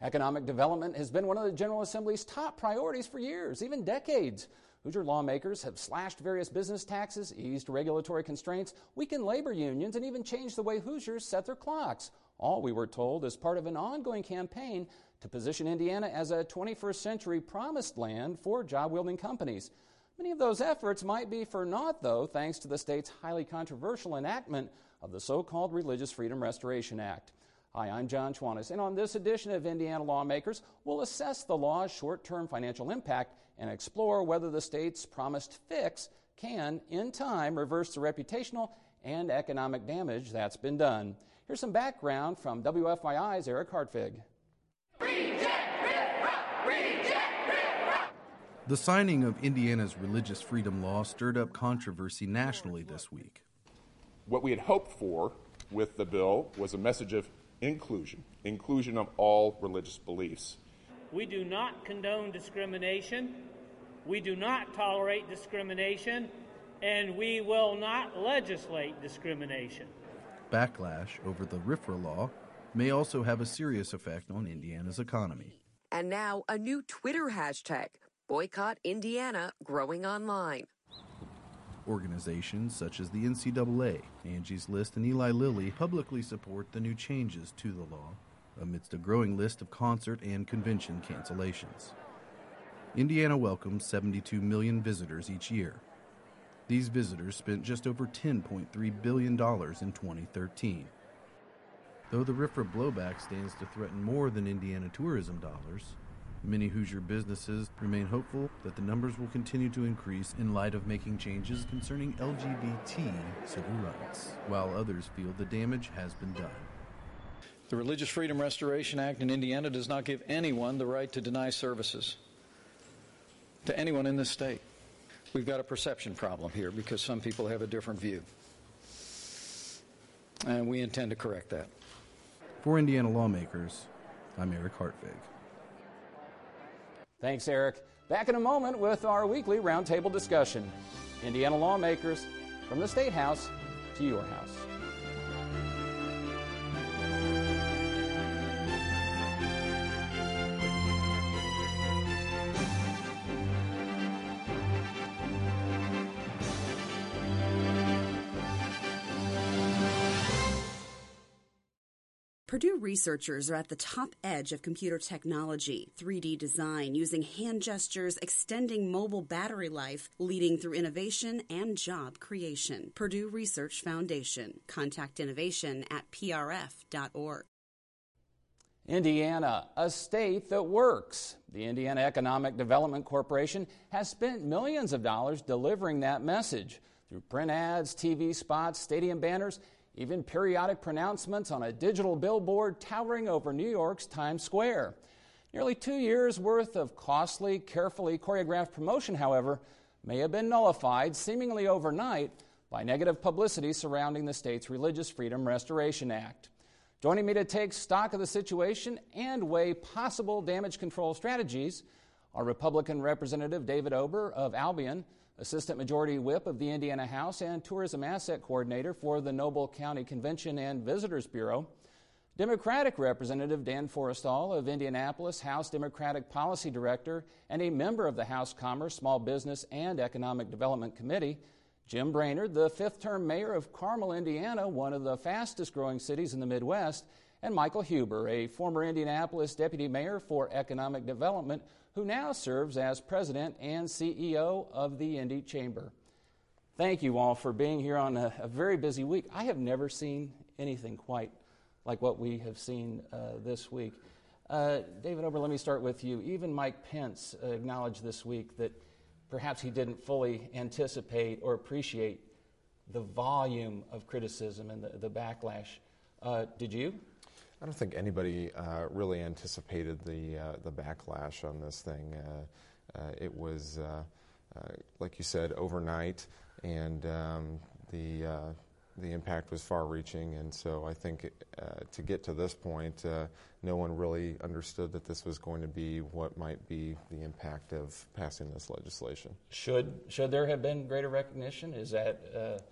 Economic development has been one of the General Assembly's top priorities for years, even decades. Hoosier lawmakers have slashed various business taxes, eased regulatory constraints, weakened labor unions, and even changed the way Hoosiers set their clocks. All, we were told, as part of an ongoing campaign to position Indiana as a 21st century promised land for job wielding companies. Many of those efforts might be for naught, though, thanks to the state's highly controversial enactment of the so called Religious Freedom Restoration Act. Hi, I'm Jon Schwantes, and on this edition of Indiana Lawmakers, we'll assess the law's short term financial impact and explore whether the state's promised fix can, in time, reverse the reputational and economic damage that's been done. Here's some background from WFYI's Eric Hartwig. The signing of Indiana's religious freedom law stirred up controversy nationally this week. What we had hoped for with the bill was a message of inclusion, inclusion of all religious beliefs. We do not condone discrimination, we do not tolerate discrimination, and we will not legislate discrimination. Backlash over the RFRA law may also have a serious effect on Indiana's economy. And now a new Twitter hashtag Boycott Indiana growing online. Organizations such as the NCAA, Angie's List, and Eli Lilly publicly support the new changes to the law amidst a growing list of concert and convention cancellations. Indiana welcomes 72 million visitors each year. These visitors spent just over $10.3 billion in 2013. Though the RFRA blowback stands to threaten more than Indiana tourism dollars, Many Hoosier businesses remain hopeful that the numbers will continue to increase in light of making changes concerning LGBT civil rights, while others feel the damage has been done. The Religious Freedom Restoration Act in Indiana does not give anyone the right to deny services to anyone in this state. We've got a perception problem here because some people have a different view. And we intend to correct that. For Indiana lawmakers, I'm Eric Hartwig. Thanks, Eric. Back in a moment with our weekly roundtable discussion. Indiana lawmakers from the State House to your house. Purdue researchers are at the top edge of computer technology, 3D design, using hand gestures, extending mobile battery life, leading through innovation and job creation. Purdue Research Foundation. Contact innovation at prf.org. Indiana, a state that works. The Indiana Economic Development Corporation has spent millions of dollars delivering that message through print ads, TV spots, stadium banners, even periodic pronouncements on a digital billboard towering over New York's Times Square. Nearly two years' worth of costly, carefully choreographed promotion, however, may have been nullified seemingly overnight by negative publicity surrounding the state's Religious Freedom Restoration Act. Joining me to take stock of the situation and weigh possible damage control strategies are Republican Representative David Ober of Albion Assistant Majority Whip of the Indiana House and Tourism Asset Coordinator for the Noble County Convention and Visitors Bureau. Democratic Representative Dan Forestal of Indianapolis, House Democratic Policy Director, and a member of the House Commerce, Small Business, and Economic Development Committee. Jim Brainard, the fifth term mayor of Carmel, Indiana, one of the fastest growing cities in the Midwest, and Michael Huber, a former Indianapolis deputy mayor for economic development, who now serves as president and CEO of the Indy Chamber. Thank you all for being here on a, a very busy week. I have never seen anything quite like what we have seen uh, this week. Uh, David Ober, let me start with you. Even Mike Pence acknowledged this week that perhaps he didn't fully anticipate or appreciate the volume of criticism and the, the backlash. Uh, did you? I don't think anybody uh, really anticipated the uh, the backlash on this thing. Uh, uh it was, uh, uh, like you said, overnight, and um, the the impact was far-reaching. And so I think to get to this point, no one really understood that this was going to be what might be the impact of passing this legislation. Should should there have been greater recognition? Is that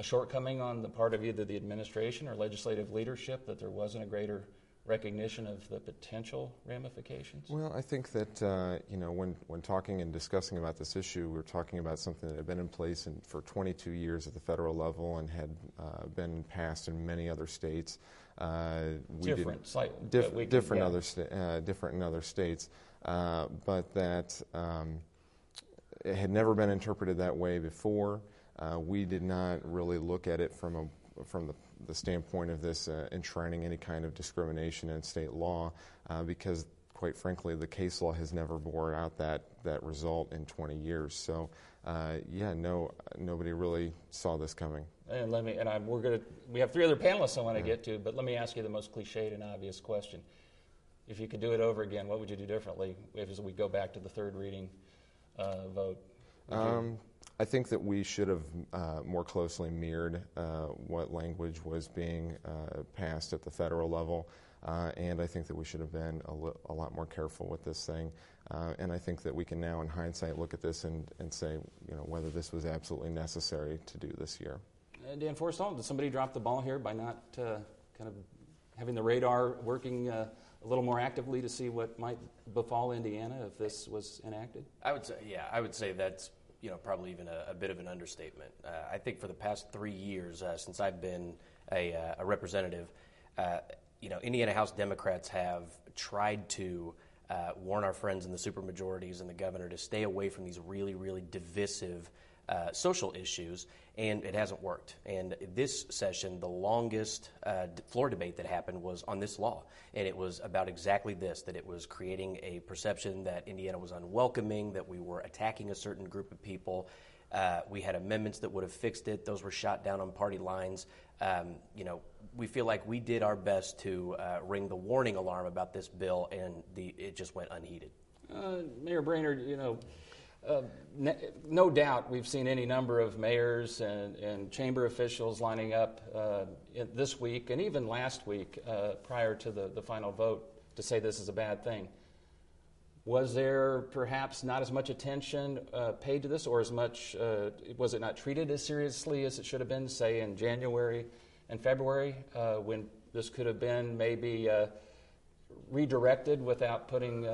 a shortcoming on the part of either the administration or legislative leadership that there wasn't a greater recognition of the potential ramifications? Well, I think that uh, you know when when talking and discussing about this issue, we're talking about something that had been in place in, for 22 years at the federal level and had uh, been passed in many other states. Uh, different, slightly, diff- different yeah. other sta- uh, different in other states, uh, but that um, it had never been interpreted that way before. Uh, we did not really look at it from a from the the standpoint of this uh, enshrining any kind of discrimination in state law uh, because, quite frankly, the case law has never bore out that, that result in 20 years. So, uh, yeah, no, nobody really saw this coming. And let me, and I'm, we're going to, we have three other panelists I want to yeah. get to, but let me ask you the most cliched and obvious question. If you could do it over again, what would you do differently as we go back to the third reading uh, vote? Um, I think that we should have uh, more closely mirrored uh, what language was being uh, passed at the federal level, uh, and I think that we should have been a, li- a lot more careful with this thing. Uh, and I think that we can now, in hindsight, look at this and, and say, you know, whether this was absolutely necessary to do this year. Dan Forestal, did somebody drop the ball here by not uh, kind of having the radar working a little more actively to see what might befall Indiana if this was enacted? I would say, yeah, I would say that's you know, probably even a, a bit of an understatement. Uh, I think for the past three years, uh, since I've been a, uh, a representative, uh, you know, Indiana House Democrats have tried to uh, warn our friends in the supermajorities and the governor to stay away from these really, really divisive uh, social issues, and it hasn't worked. And this session, the longest uh, floor debate that happened was on this law, and it was about exactly this: that it was creating a perception that Indiana was unwelcoming, that we were attacking a certain group of people. Uh, we had amendments that would have fixed it; those were shot down on party lines. Um, you know, we feel like we did our best to uh, ring the warning alarm about this bill, and the, it just went unheeded. Uh, Mayor Brainard, you know. Uh, no doubt, we've seen any number of mayors and, and chamber officials lining up uh, this week and even last week uh, prior to the, the final vote to say this is a bad thing. Was there perhaps not as much attention uh, paid to this, or as much, uh, was it not treated as seriously as it should have been, say, in January and February, uh, when this could have been maybe redirected without putting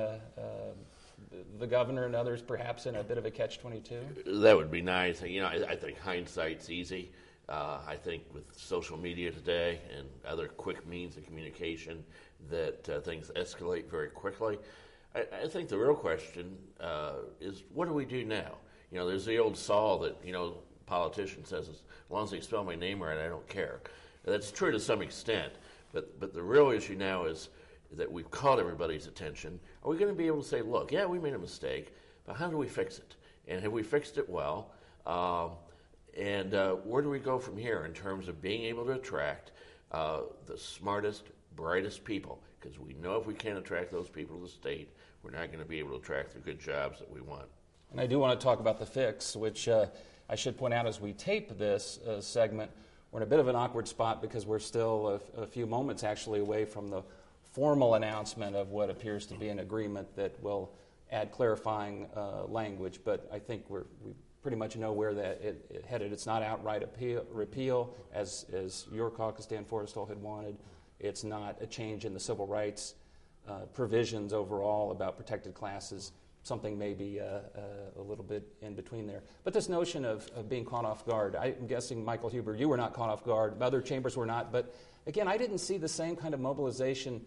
the governor and others perhaps in a bit of a catch 22? That would be nice. You know, I, I think hindsight's easy. Uh, I think with social media today and other quick means of communication, that uh, things escalate very quickly. I, I think the real question uh, is what do we do now? You know, there's the old saw that, you know, politician says, as long as they spell my name right, I don't care. That's true to some extent. But, but the real issue now is that we've caught everybody's attention, are we going to be able to say, look, yeah, we made a mistake, but how do we fix it? And have we fixed it well? Um, and uh, where do we go from here in terms of being able to attract uh, the smartest, brightest people? Because we know if we can't attract those people to the state, we're not going to be able to attract the good jobs that we want. And I do want to talk about the fix, which uh, I should point out as we tape this uh, segment, we're in a bit of an awkward spot because we're still a, a few moments actually away from the formal announcement of what appears to be an agreement that will add clarifying uh, language, but I think we pretty much know where that it, it headed. It's not outright appeal, repeal, as, as your caucus, Dan Forrestal, had wanted. It's not a change in the civil rights uh, provisions overall about protected classes. Something maybe uh, uh, a little bit in between there. But this notion of, of being caught off guard, I'm guessing, Michael Huber, you were not caught off guard. Other chambers were not. But again, I didn't see the same kind of mobilization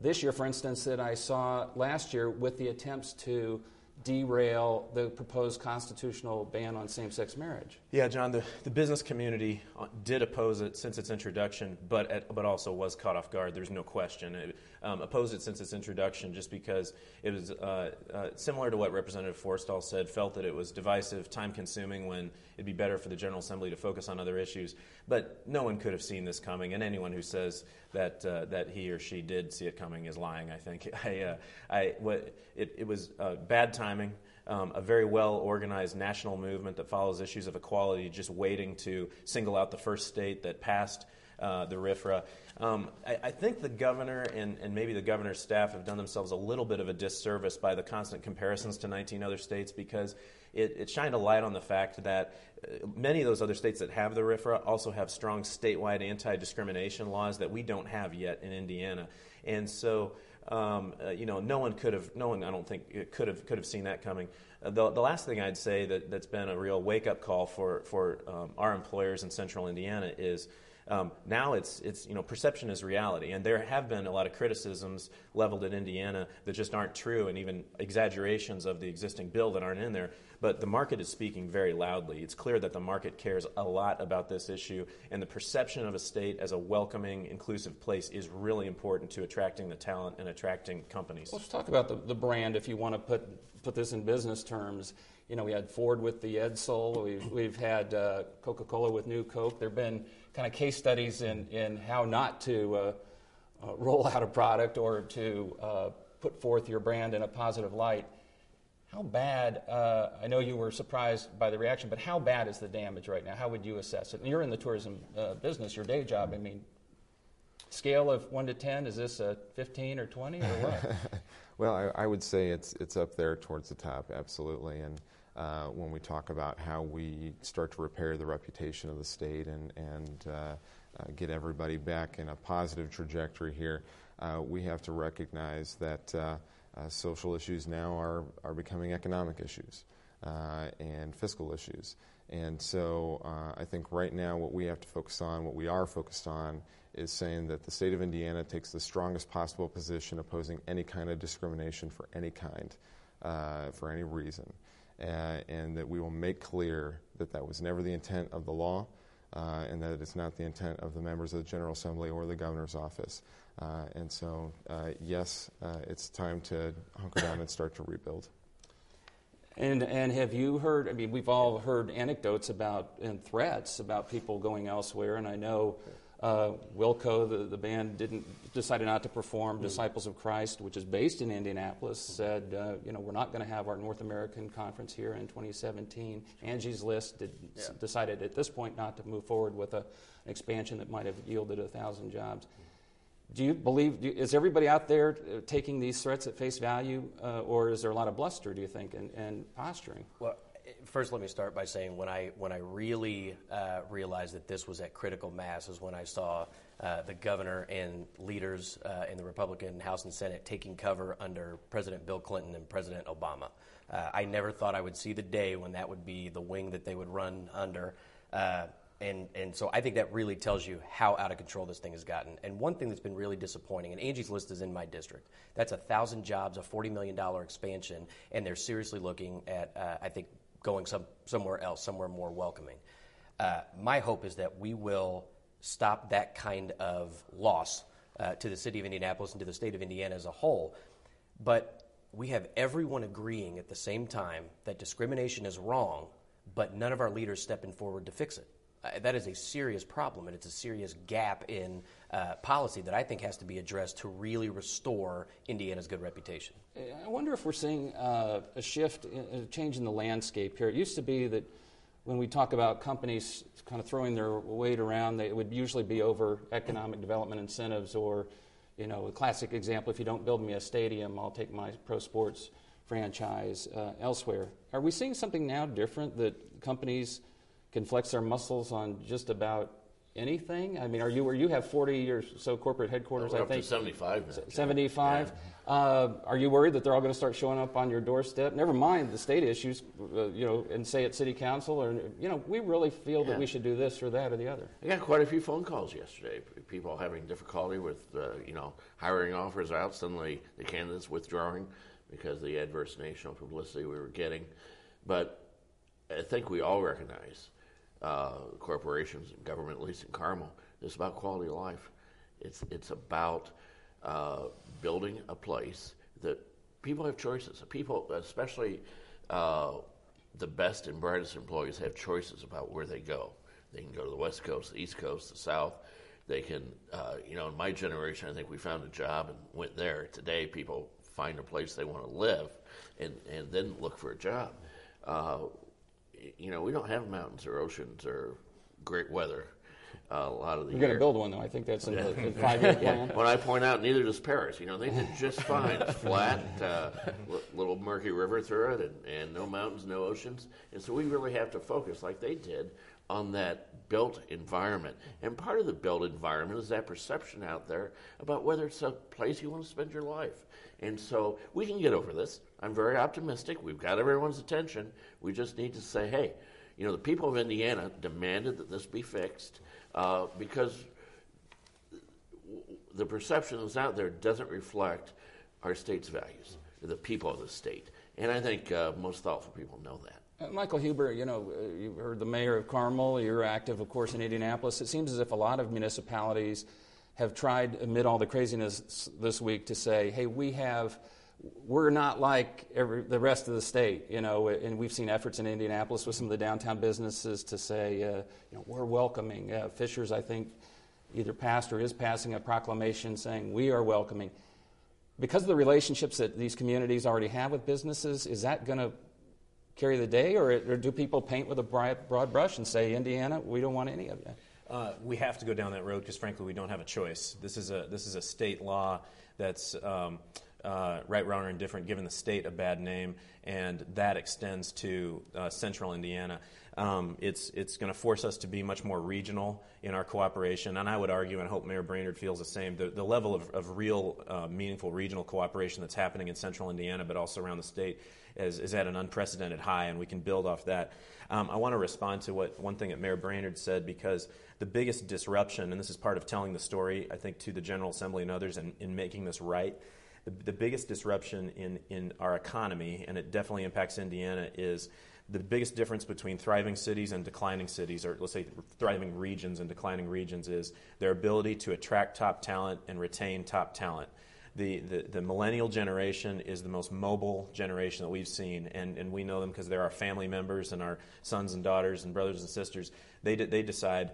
this year, for instance, that I saw last year with the attempts to derail the proposed constitutional ban on same sex marriage. Yeah, Jon, the, the business community uh, did oppose it since its introduction, but, at, but also was caught off guard. There's no question. It um, opposed it since its introduction just because it was uh, uh, similar to what Representative Forrestal said, felt that it was divisive, time consuming, when it'd be better for the General Assembly to focus on other issues. But no one could have seen this coming, and anyone who says that, uh, that he or she did see it coming is lying, I think. I, uh, I, what, it, it was uh, bad timing. Um, a very well organized national movement that follows issues of equality, just waiting to single out the first state that passed uh, the RFRA. Um, I, I, think the governor and, and, maybe the governor's staff have done themselves a little bit of a disservice by the constant comparisons to 19 other states because it, it shined a light on the fact that uh, many of those other states that have the RFRA also have strong statewide anti discrimination laws that we don't have yet in Indiana. And so, um, uh, you know, no one could have, no one, I don't think, could have could have seen that coming. Uh, the, the last thing I'd say that, that's been a real wake up call for for um, our employers in Central Indiana is um, now it's, it's, you know, perception is reality. And there have been a lot of criticisms leveled at Indiana that just aren't true and even exaggerations of the existing bill that aren't in there. But the market is speaking very loudly. It's clear that the market cares a lot about this issue, and the perception of a state as a welcoming, inclusive place is really important to attracting the talent and attracting companies. Let's talk about the, the brand if you want to put, put this in business terms. You know, we had Ford with the Edsel, we've, we've had uh, Coca Cola with New Coke. There have been kind of case studies in, in how not to uh, uh, roll out a product or to uh, put forth your brand in a positive light. How bad, uh, I know you were surprised by the reaction, but how bad is the damage right now? How would you assess it? And you're in the tourism uh, business, your day job. I mean, scale of 1 to 10, is this a 15 or 20 or what? well, I, I, would say it's, it's up there towards the top, absolutely. And uh, when we talk about how we start to repair the reputation of the state and, and uh, uh, get everybody back in a positive trajectory here, uh, we have to recognize that uh, uh, social issues now are, are becoming economic issues and fiscal issues. And so I think right now what we have to focus on, what we are focused on, is saying that the state of Indiana takes the strongest possible position opposing any kind of discrimination for any kind, for any reason uh, and that we will make clear that that was never the intent of the law uh, and that it's not the intent of the members of the General Assembly or the governor's office. Uh, and so, uh, yes, uh, it's time to hunker down and start to rebuild. And, and have you heard? I mean, we've all heard anecdotes about and threats about people going elsewhere, and I know uh, Wilco, the, the band, didn't decided not to perform. Mm. Disciples of Christ, which is based in Indianapolis, said, uh, you know, we're not going to have our North American conference here in 2017. Angie's List did, yeah. s- decided at this point not to move forward with a, an expansion that might have yielded a thousand jobs. Do you believe? Is everybody out there uh, taking these threats at face value, uh, or is there a lot of bluster? Do you think and, and posturing? Well, first, let me start by saying when I when I really uh, realized that this was at critical mass is when I saw uh, the governor and leaders uh, in the Republican House and Senate taking cover under President Bill Clinton and President Obama. Uh, I never thought I would see the day when that would be the wing that they would run under. And, and so I think that really tells you how out of control this thing has gotten. And one thing that's been really disappointing, and Angie's List is in my district, that's a thousand jobs, a $40 million expansion, and they're seriously looking at, uh, I think, going some, somewhere else, somewhere more welcoming. Uh, my hope is that we will stop that kind of loss uh, to the city of Indianapolis and to the state of Indiana as a whole. But we have everyone agreeing at the same time that discrimination is wrong, but none of our leaders stepping forward to fix it. Uh, that is a serious problem, and it's a serious gap in uh, policy that I think has to be addressed to really restore Indiana's good reputation. I wonder if we're seeing uh, a shift, a change in the landscape here. It used to be that when we talk about companies kind of throwing their weight around, they, it would usually be over economic development incentives or, you know, a classic example if you don't build me a stadium, I'll take my pro sports franchise uh, elsewhere. Are we seeing something now different that companies can flex their muscles on just about anything? I mean, are you where you have 40 or so corporate headquarters? I think 75. Now, 75. Yeah. Uh, are you worried that they're all going to start showing up on your doorstep? Never mind the state issues, uh, you know, and say at city council, or you know, we really feel yeah. that we should do this or that or the other. I got quite a few phone calls yesterday. People having difficulty with, uh, you know, hiring offers out. Suddenly, the candidates withdrawing because of the adverse national publicity we were getting. But I think we all recognize uh, corporations government, at least in Carmel, it's about quality of life. It's it's about uh, building a place that people have choices. People, especially uh, the best and brightest employees, have choices about where they go. They can go to the West Coast, the East Coast, the South. They can, uh, you know, in my generation, I think we found a job and went there. Today, people find a place they want to live and, and then look for a job. Uh, you know, we don't have mountains or oceans or great weather. a lot of the You're going to build one, though. I think that's in the, the five-year plan. When I point out, neither does Paris. You know, they did just fine. It's flat, uh, little murky river through it, and, and no mountains, no oceans. And so we really have to focus, like they did, on that built environment. And part of the built environment is that perception out there about whether it's a place you want to spend your life. And so we can get over this. I'm very optimistic. We've got everyone's attention. We just need to say, hey, you know, the people of Indiana demanded that this be fixed uh, because the perception that's out there doesn't reflect our state's values, the people of the state. And I think uh, most thoughtful people know that. Uh, Michael Huber, you know, uh, you heard the mayor of Carmel. You're active, of course, in Indianapolis. It seems as if a lot of municipalities have tried, amid all the craziness this week, to say, "Hey, we have, we're not like every, the rest of the state." You know, and we've seen efforts in Indianapolis with some of the downtown businesses to say, uh, "You know, we're welcoming." Uh, Fishers, I think, either passed or is passing a proclamation saying we are welcoming. Because of the relationships that these communities already have with businesses, is that going to carry the day, or, or, do people paint with a broad, broad, brush and say, Indiana, we don't want any of you? Uh, we have to go down that road because, frankly, we don't have a choice. This is a this is a state law that's um, uh, right, wrong, or indifferent, giving the state a bad name, and that extends to uh, central Indiana. Um, it's it's going to force us to be much more regional in our cooperation, and I would argue, and hope Mayor Brainard feels the same. The, the level of, of real, uh, meaningful regional cooperation that's happening in central Indiana, but also around the state, is, is at an unprecedented high, and we can build off that. Um, I want to respond to what one thing that Mayor Brainard said because the biggest disruption, and this is part of telling the story, I think, to the General Assembly and others, in, in making this right. The, the biggest disruption in, in our economy, and it definitely impacts Indiana, is the biggest difference between thriving cities and declining cities, or let's say thriving regions and declining regions, is their ability to attract top talent and retain top talent. The, the, the, millennial generation is the most mobile generation that we've seen, and, and we know them because they're our family members and our sons and daughters and brothers and sisters. They, they decide,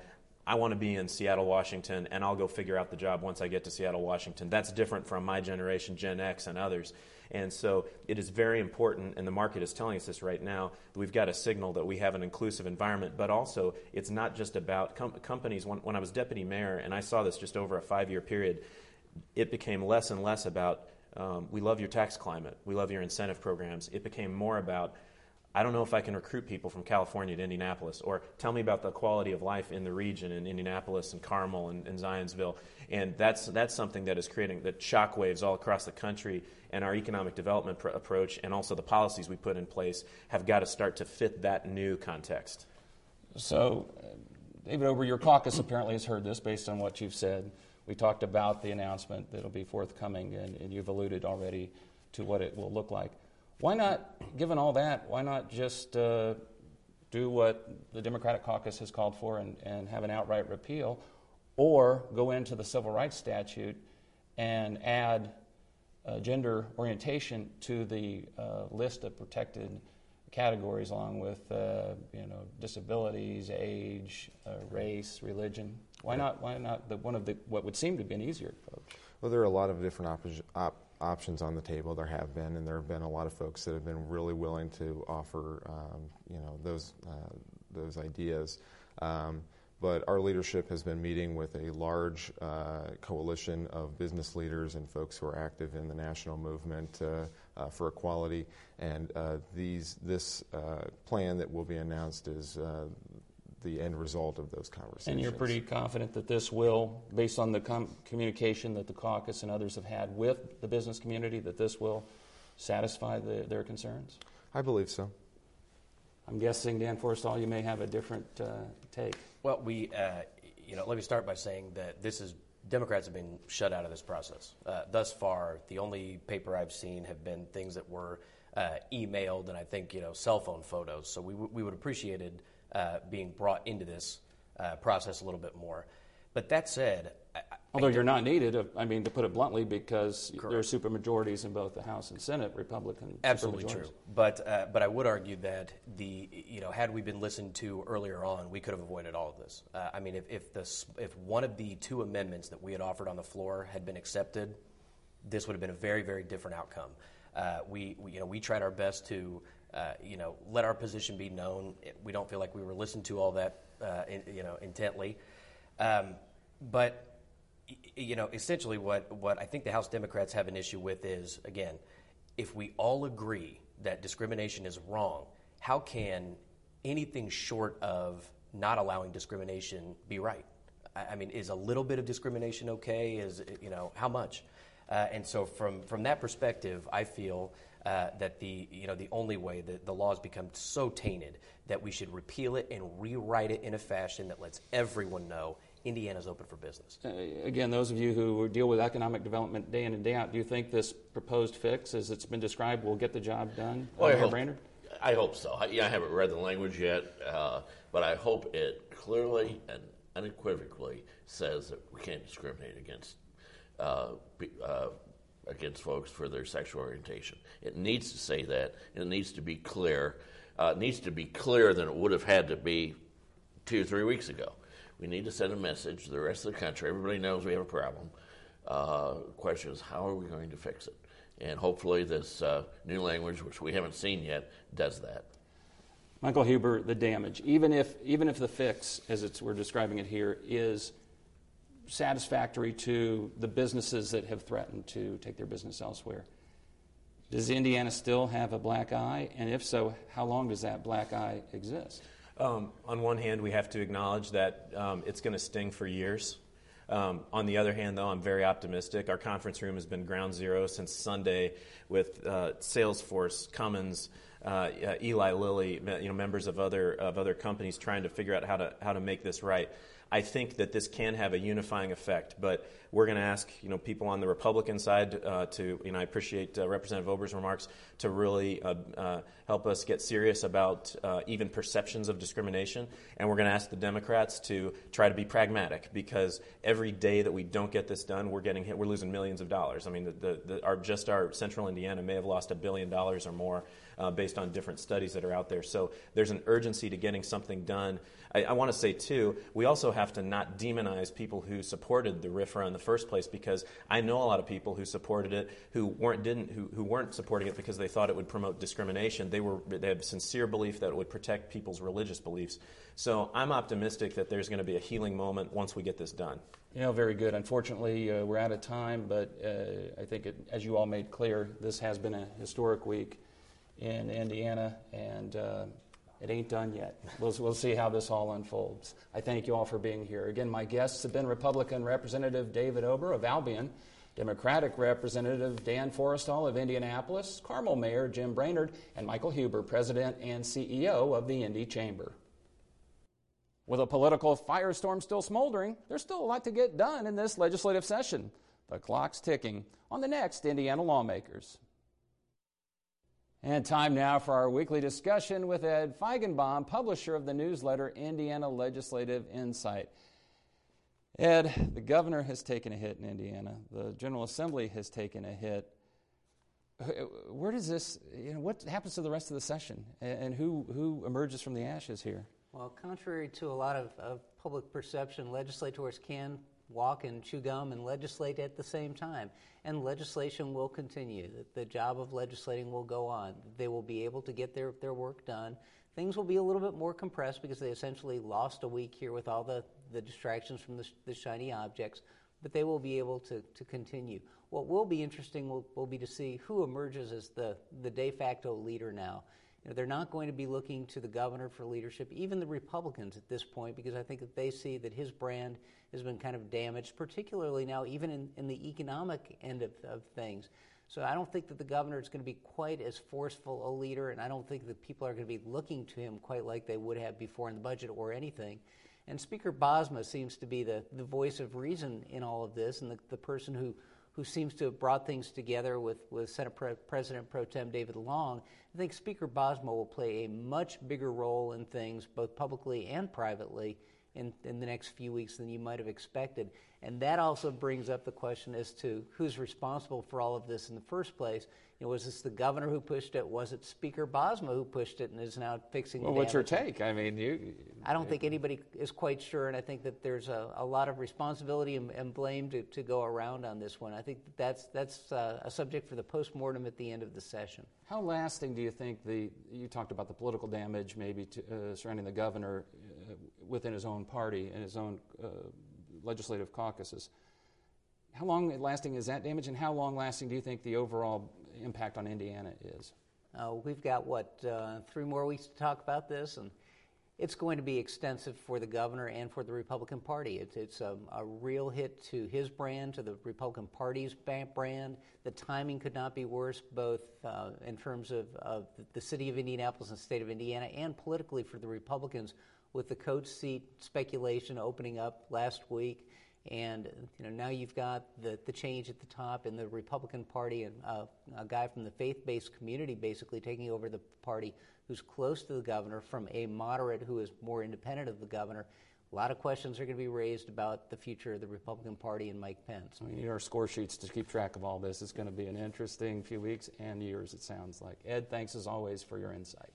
I want to be in Seattle, Washington, and I'll go figure out the job once I get to Seattle, Washington. That's different from my generation, Gen X, and others. And so it is very important, and the market is telling us this right now, that we've got a signal that we have an inclusive environment, but also it's not just about com- companies. When, when I was deputy mayor, and I saw this just over a five year period, it became less and less about um, we love your tax climate, we love your incentive programs. It became more about I don't know if I can recruit people from California to Indianapolis, or tell me about the quality of life in the region in Indianapolis and Carmel and, and Zionsville. And that's, that's something that is creating the shockwaves all across the country. And our economic development pr- approach and also the policies we put in place have got to start to fit that new context. So, uh, David Ober, your caucus apparently has heard this based on what you've said. We talked about the announcement that'll be forthcoming, and, and you've alluded already to what it will look like. Why not, given all that, why not just uh, do what the Democratic caucus has called for and, and have an outright repeal, or go into the civil rights statute and add uh, gender orientation to the uh, list of protected categories, along with uh, you know disabilities, age, uh, race, religion? Why not? Why not the, one of the what would seem to be an easier approach? Well, there are a lot of different op- op- options on the table. There have been, and there have been a lot of folks that have been really willing to offer, um, you know, those uh, those ideas. Um, but our leadership has been meeting with a large uh, coalition of business leaders and folks who are active in the national movement uh, uh for equality. And uh, these this uh, plan that will be announced is the end result of those conversations. And you're pretty confident that this will, based on the com- communication that the caucus and others have had with the business community, that this will satisfy the, their concerns? I believe so. I'm guessing, Dan Forestal, you may have a different uh, take. Well, we, uh, you know, let me start by saying that this is Democrats have been shut out of this process. Uh, thus far, the only paper I've seen have been things that were uh, emailed and I think, you know, cell phone photos. So we, w- we would appreciated being brought into this uh, process a little bit more. But that said, I, although you're not needed, uh, I mean, to put it bluntly, because correct. there are supermajorities in both the House and Senate, Republican. Absolutely true. But uh, but I would argue that the you know had we been listened to earlier on, we could have avoided all of this. Uh, I mean, if if this if one of the two amendments that we had offered on the floor had been accepted, this would have been a very very different outcome. Uh, we, we you know we tried our best to uh, you know, let our position be known. We don't feel like we were listened to all that, uh, in, you know, intently. Um, but you know, essentially, what what I think the House Democrats have an issue with is again, if we all agree that discrimination is wrong, how can anything short of not allowing discrimination be right? I, I mean, is a little bit of discrimination okay? Is you know how much? Uh, and so, from from that perspective, I feel uh, that the you know the only way that the law has become so tainted that we should repeal it and rewrite it in a fashion that lets everyone know Indiana's open for business. Uh, again, those of you who deal with economic development day in and day out, do you think this proposed fix, as it's been described, will get the job done? Well, I, hope, Brainard? I hope so. I, yeah, I haven't read the language yet, uh, but I hope it clearly and unequivocally says that we can't discriminate against uh, uh, against folks for their sexual orientation. It needs to say that, it needs to be clear. Uh, it needs to be clearer than it would have had to be two or three weeks ago. We need to send a message to the rest of the country. Everybody knows we have a problem. Uh, question is, how are we going to fix it? And hopefully, this uh, new language, which we haven't seen yet, does that. Michael Huber, the damage, even if even if the fix, as we're describing it here, is satisfactory to the businesses that have threatened to take their business elsewhere, does Indiana still have a black eye? And if so, how long does that black eye exist? Um, on one hand, we have to acknowledge that um, it's going to sting for years. Um, on the other hand, though, I'm very optimistic. Our conference room has been ground zero since Sunday with uh, Salesforce, Cummins, uh, Eli Lilly, you know, members of other of other companies trying to figure out how to how to make this right. I think that this can have a unifying effect. But we're going to ask, you know, people on the Republican side uh, to, you know, I appreciate uh, Representative Ober's remarks to really uh, uh help us get serious about uh, even perceptions of discrimination. And we're going to ask the Democrats to try to be pragmatic because every day that we don't get this done, we're getting hit. We're losing millions of dollars. I mean, the, the, the, our, just our Central Indiana may have lost a billion dollars or more uh, based on different studies that are out there. So there's an urgency to getting something done. I, I want to say, too, we also have to not demonize people who supported the RFRA in the first place because I know a lot of people who supported it who weren't, didn't, who, who weren't supporting it because they thought it would promote discrimination. They, were, they had a sincere belief that it would protect people's religious beliefs. So I'm optimistic that there's going to be a healing moment once we get this done. You know, very good. Unfortunately, uh, we're out of time, but uh, I think, it, as you all made clear, this has been a historic week in Indiana, and uh, it ain't done yet. We'll, we'll see how this all unfolds. I thank you all for being here. Again, my guests have been Republican Representative David Ober of Albion, Democratic Representative Dan Forestal of Indianapolis, Carmel Mayor Jim Brainard, and Michael Huber, President and CEO of the Indy Chamber. With a political firestorm still smoldering, there's still a lot to get done in this legislative session. The clock's ticking on the next Indiana lawmakers. And time now for our weekly discussion with Ed Feigenbaum, publisher of the newsletter Indiana Legislative Insight. Ed, the governor has taken a hit in Indiana. The General Assembly has taken a hit. Where does this, you know, what happens to the rest of the session? And who, who emerges from the ashes here? Well, contrary to a lot of, of public perception, legislators can walk and chew gum and legislate at the same time. And legislation will continue. The, job of legislating will go on. They will be able to get their, their work done. Things will be a little bit more compressed because they essentially lost a week here with all the, the distractions from the, the shiny objects, but they will be able to, to continue. What will be interesting will, will be to see who emerges as the, the de facto leader now. You know, they're not going to be looking to the governor for leadership, even the Republicans at this point, because I think that they see that his brand has been kind of damaged, particularly now, even in, in the economic end of, of things. So I don't think that the governor is going to be quite as forceful a leader, and I don't think that people are going to be looking to him quite like they would have before in the budget or anything. And Speaker Bosma seems to be the, the voice of reason in all of this, and the, the person who, who seems to have brought things together with, with Senate Pre- President Pro Tem David Long. I think Speaker Bosma will play a much bigger role in things, both publicly and privately, in, in the next few weeks than you might have expected. And that also brings up the question as to who's responsible for all of this in the first place. You know, was this the governor who pushed it? Was it Speaker Bosma who pushed it and is now fixing well, what's your take? I mean, you. I don't think anybody is quite sure, and I think that there's a, a lot of responsibility and, and blame to, to go around on this one. I think that that's, that's uh, a subject for the postmortem at the end of the session. How lasting do you think the, you talked about the political damage maybe to, uh, surrounding the governor within his own party and his own uh, legislative caucuses. How long lasting is that damage, and how long lasting do you think the overall impact on Indiana is? Uh, we've got, what, uh, three more weeks to talk about this, and it's going to be extensive for the governor and for the Republican Party. It's, it's a, a, real hit to his brand, to the Republican Party's brand. The timing could not be worse, both uh, in terms of, of, the city of Indianapolis and the state of Indiana, and politically for the Republicans, with the Coats seat speculation opening up last week. And you know now you've got the, the change at the top in the Republican Party, and uh, a guy from the faith-based community basically taking over the party who's close to the governor from a moderate who is more independent of the governor. A lot of questions are going to be raised about the future of the Republican Party and Mike Pence. We need our score sheets to keep track of all this. It's going to be an interesting few weeks and years, it sounds like. Ed, thanks as always for your insight.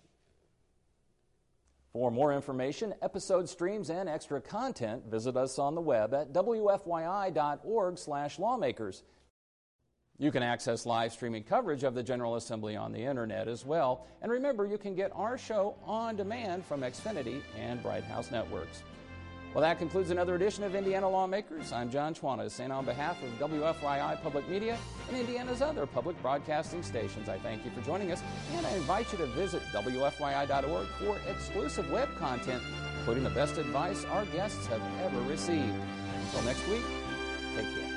For more information, episode streams, and extra content, visit us on the web at wfyi.org/lawmakers. You can access live streaming coverage of the General Assembly on the internet as well. And remember, you can get our show on demand from Xfinity and Bright House Networks. Well, that concludes another edition of Indiana Lawmakers. I'm Jon Schwantes, saying on behalf of WFYI Public Media and Indiana's other public broadcasting stations, I thank you for joining us, and I invite you to visit WFYI.org for exclusive web content, including the best advice our guests have ever received. Until next week, take care.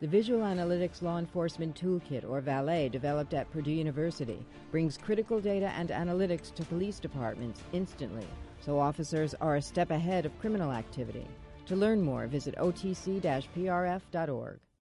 The Visual Analytics Law Enforcement Toolkit, or VALET, developed at Purdue University, brings critical data and analytics to police departments instantly, so officers are a step ahead of criminal activity. To learn more, visit otc-prf.org.